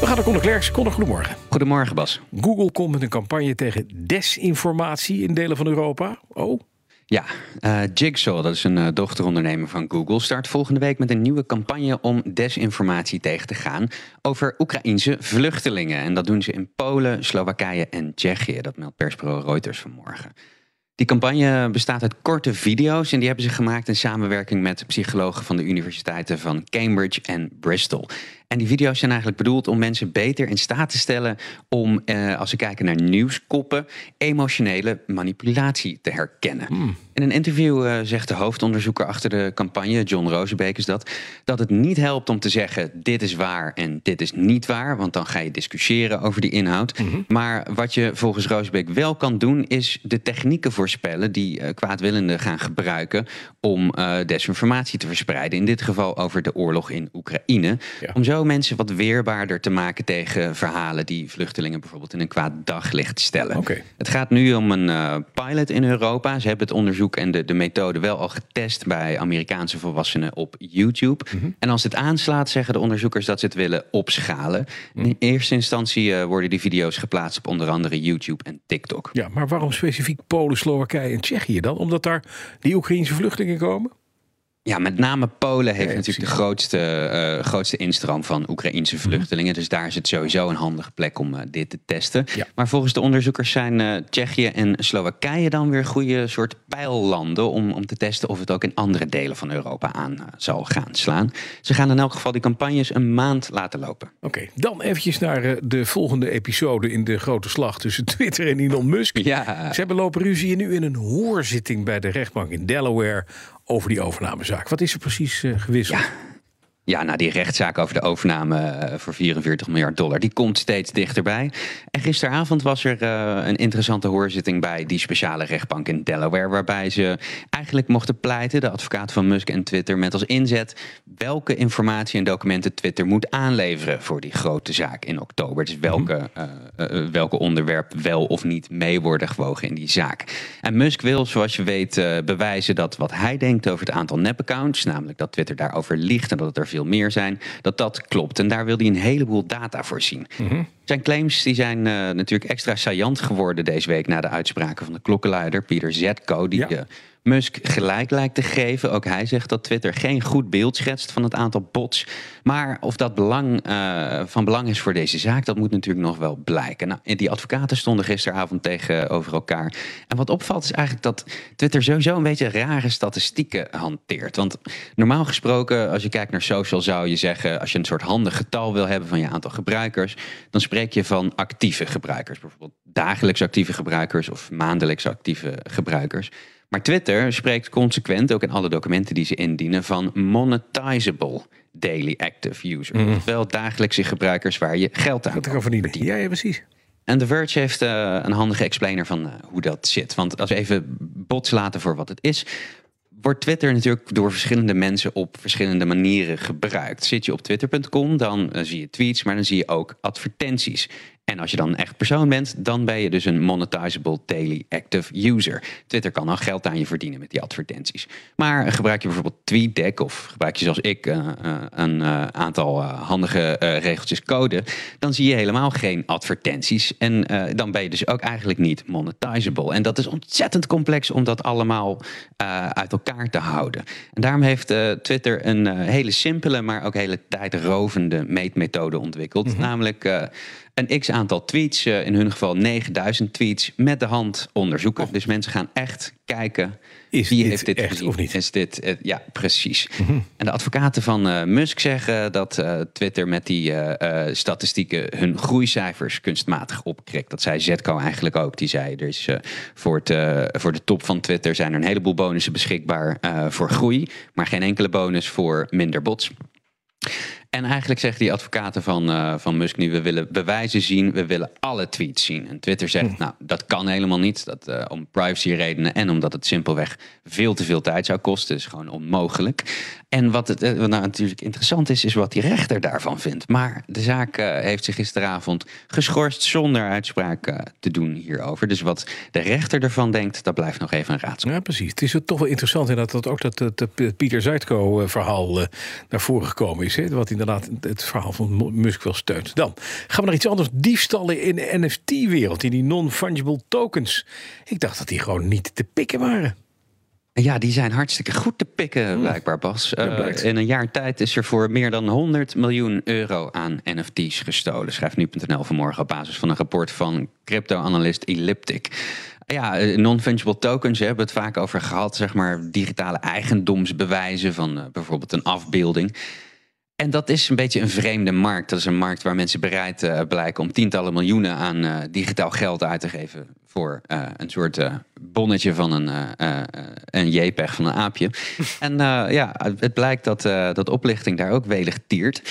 We gaan naar Conor Klerks. Conor, goedemorgen. Goedemorgen Bas. Google komt met een campagne tegen desinformatie in delen van Europa. Oh, Ja, eh, Jigsaw, dat is een eh, dochterondernemer van Google, start volgende week met een nieuwe campagne om desinformatie tegen te gaan over Oekraïense vluchtelingen. En dat doen ze in Polen, Slowakije en Tsjechië. Dat meldt persbureau Reuters vanmorgen. Die campagne bestaat uit korte video's en die hebben ze gemaakt in samenwerking met psychologen van de universiteiten van Cambridge en Bristol. En die video's zijn eigenlijk bedoeld om mensen beter in staat te stellen om, eh, als ze kijken naar nieuwskoppen, emotionele manipulatie te herkennen. In een interview eh, zegt de hoofdonderzoeker achter de campagne, John Rosenbeek is dat, dat het niet helpt om te zeggen dit is waar en dit is niet waar, want dan ga je discussiëren over die inhoud. Maar wat je volgens Rosenbeek wel kan doen, is de technieken voorspellen die eh, kwaadwillenden gaan gebruiken om eh, desinformatie te verspreiden. In dit geval over de oorlog in Oekraïne. Ja. Om zo mensen wat weerbaarder te maken tegen verhalen die vluchtelingen bijvoorbeeld in een kwaad daglicht stellen. Oké. Het gaat nu om een eh, pilot in Europa. Ze hebben het onderzoek en de, de methode wel al getest bij Amerikaanse volwassenen op YouTube. En als het aanslaat, zeggen de onderzoekers dat ze het willen opschalen. In eerste instantie worden die video's geplaatst op onder andere YouTube en TikTok. ja, maar waarom specifiek Polen, Slowakije en Tsjechië dan? Omdat daar die Oekraïnse vluchtelingen komen? Ja, met name Polen heeft Ja, natuurlijk de grootste, eh, grootste instroom van Oekraïnse vluchtelingen. Dus daar is het sowieso een handige plek om eh, dit te testen. Ja. Maar volgens de onderzoekers zijn eh, Tsjechië en Slowakije dan weer goede soort pijllanden om, om te testen of het ook in andere delen van Europa aan zal gaan slaan. Ze gaan in elk geval die campagnes een maand laten lopen. Oké, dan eventjes naar de volgende episode in de grote slag tussen Twitter en Elon Musk. Ja, Ze hebben lopen ruzie nu in een hoorzitting bij de rechtbank in Delaware over die overnamezaak. Wat is er precies eh, gewisseld? Ja, nou die rechtszaak over de overname eh, voor 44 miljard dollar, die komt steeds dichterbij. En gisteravond was er eh, een interessante hoorzitting bij die speciale rechtbank in Delaware, waarbij ze eigenlijk mochten pleiten, de advocaat van Musk en Twitter, met als inzet welke informatie en documenten Twitter moet aanleveren voor die grote zaak in oktober. Dus welke, eh, welke onderwerp wel of niet mee worden gewogen in die zaak. En Musk wil, zoals je weet, bewijzen dat wat hij denkt over het aantal nepaccounts, namelijk dat Twitter daarover liegt en dat het er veel meer zijn, dat dat klopt. En daar wil hij een heleboel data voor zien. Zijn claims die zijn eh, natuurlijk extra saillant geworden deze week na de uitspraken van de klokkenluider Pieter Zetko, die Ja. eh, Musk gelijk lijkt te geven. Ook hij zegt dat Twitter geen goed beeld schetst van het aantal bots. Maar of dat belang, eh, van belang is voor deze zaak, dat moet natuurlijk nog wel blijken. Nou, die advocaten stonden gisteravond tegenover elkaar. En wat opvalt is eigenlijk dat Twitter sowieso een beetje rare statistieken hanteert. Want normaal gesproken, als je kijkt naar social, zou je zeggen, als je een soort handig getal wil hebben van je aantal gebruikers, dan spreek je van actieve gebruikers. Bijvoorbeeld dagelijks actieve gebruikers of maandelijks actieve gebruikers. Maar Twitter spreekt consequent, ook in alle documenten die ze indienen, van monetizable daily active users. Oftewel dagelijkse gebruikers waar je geld aan kan verdienen. Ja, ja, precies. en The Verge heeft eh, een handige explainer van eh, hoe dat zit. Want als we even bots laten voor wat het is. Wordt Twitter natuurlijk door verschillende mensen op verschillende manieren gebruikt. Zit je op twitter.com, dan eh, zie je tweets, maar dan zie je ook advertenties. En als je dan een echt persoon bent, dan ben je dus een monetizable daily active user. Twitter kan dan geld aan je verdienen met die advertenties. Maar gebruik je bijvoorbeeld TweetDeck of gebruik je zoals ik eh, eh, een eh, aantal handige regeltjes code, dan zie je helemaal geen advertenties. En dan ben je dus ook eigenlijk niet monetizable. En dat is ontzettend complex om dat allemaal uit elkaar te houden. En daarom heeft Twitter een hele simpele, maar ook hele tijdrovende meetmethode ontwikkeld. Namelijk eh, een x aantal tweets, eh, in hun geval 9000 tweets, met de hand onderzoeken. Dus mensen gaan echt kijken. Is wie dit heeft dit echt gezien? of niet? Is dit, eh, ja, precies. En de advocaten van eh, Musk zeggen dat Twitter met die statistieken hun groeicijfers kunstmatig opkrikt. Dat zei Zetko eigenlijk ook. Die zei, er is eh, voor, het, voor de top van Twitter zijn er een heleboel bonussen beschikbaar voor groei, maar geen enkele bonus voor minder bots. En eigenlijk zeggen die advocaten van, uh, van Musk nu: we willen bewijzen zien, we willen alle tweets zien. En Twitter zegt: hm. nou, dat kan helemaal niet. Dat, uh, om privacy redenen en omdat het simpelweg veel te veel tijd zou kosten. is gewoon onmogelijk. En wat, het, wat nou natuurlijk interessant is, is wat die rechter daarvan vindt. Maar de zaak heeft zich gisteravond geschorst zonder uitspraak te doen hierover. Dus wat de rechter ervan denkt, dat blijft nog even een raadsel. Ja, precies. Het is toch wel interessant inderdaad dat ook dat het Pieter Zuidko-verhaal naar voren gekomen is. Hè? Wat inderdaad het verhaal van Musk wel steunt. Dan gaan we naar iets anders. Diefstallen in de NFT-wereld, in die non-fungible tokens. Ik dacht dat die gewoon niet te pikken waren. Ja, die zijn hartstikke goed te pikken, blijkbaar, Bas. Uh, in een jaar tijd is er voor meer dan 100 miljoen euro aan NFT's gestolen. Schrijft nu.nl vanmorgen op basis van een rapport van crypto-analyst Elliptic. Ja, eh, non-fungible tokens, we hebben het vaak over gehad, zeg maar digitale eigendomsbewijzen van uh, bijvoorbeeld een afbeelding. En dat is een beetje een vreemde markt. Dat is een markt waar mensen bereid uh, blijken om tientallen miljoenen aan uh, digitaal geld uit te geven voor uh, een soort bonnetje van een, een JPEG van een aapje. en ja, het blijkt dat, dat oplichting daar ook welig tiert.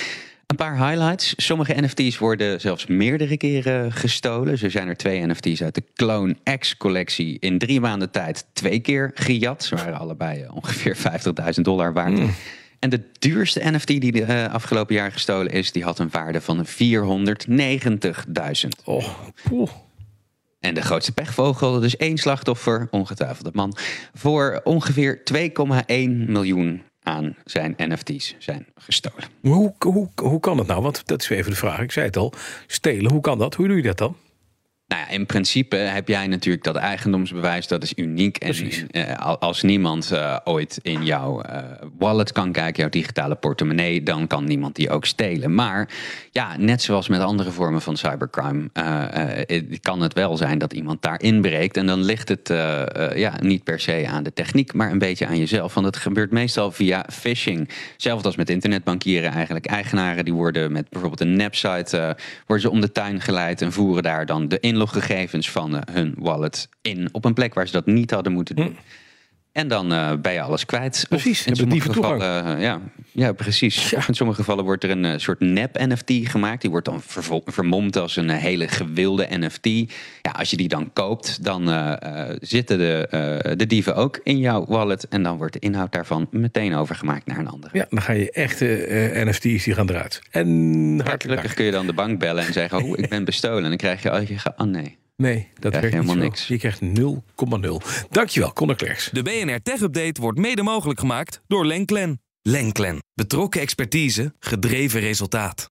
Een paar highlights. Sommige NFT's worden zelfs meerdere keren gestolen. Zo zijn er twee NFT's uit de Clone X-collectie in drie maanden tijd twee keer gejat. Ze waren allebei ongeveer 50.000 dollar waard. Mm. En de duurste NFT die de uh, afgelopen jaar gestolen is, die had een waarde van 490.000. Oh, En de grootste pechvogel, dus één slachtoffer, ongetwijfeld man, voor ongeveer 2,1 miljoen aan zijn NFT's zijn gestolen. Hoe, hoe, hoe kan dat nou? Want dat is even de vraag. Ik zei het al. Stelen, hoe kan dat? Hoe doe je dat dan? Nou ja, in principe heb jij natuurlijk dat eigendomsbewijs, dat is uniek. En uh, als niemand uh, ooit in jouw uh, wallet kan kijken, jouw digitale portemonnee, dan kan niemand die ook stelen. Maar ja, net zoals met andere vormen van cybercrime, kan het wel zijn dat iemand daar inbreekt. En dan ligt het ja, niet per se aan de techniek, maar een beetje aan jezelf. Want het gebeurt meestal via phishing. Zelfs als met internetbankieren eigenlijk. Eigenaren die worden met bijvoorbeeld een nepsite, worden ze om de tuin geleid en voeren daar dan de in inloggegevens van uh, hun wallet in op een plek waar ze dat niet hadden moeten doen. Hm. En dan uh, ben je alles kwijt. Precies, in sommige gevallen, uh, ja, ja, precies. In sommige gevallen wordt er een soort nep-NFT gemaakt. Die wordt dan vermomd als een hele gewilde NFT. Ja, als je die dan koopt, dan zitten de, de dieven ook in jouw wallet. En dan wordt de inhoud daarvan meteen overgemaakt naar een ander. Ja, dan ga je echte NFT's die gaan eruit. En gelukkig kun je dan de bank bellen en zeggen: Oh, ik ben bestolen. En dan krijg je, oh, je gaat, oh nee. Nee, dat werkt helemaal niks. Je krijgt 0,0. Dankjewel, Conor Klerks. De BNR Tech Update wordt mede mogelijk gemaakt door Lenklen. Lenklen. Betrokken expertise, gedreven resultaat.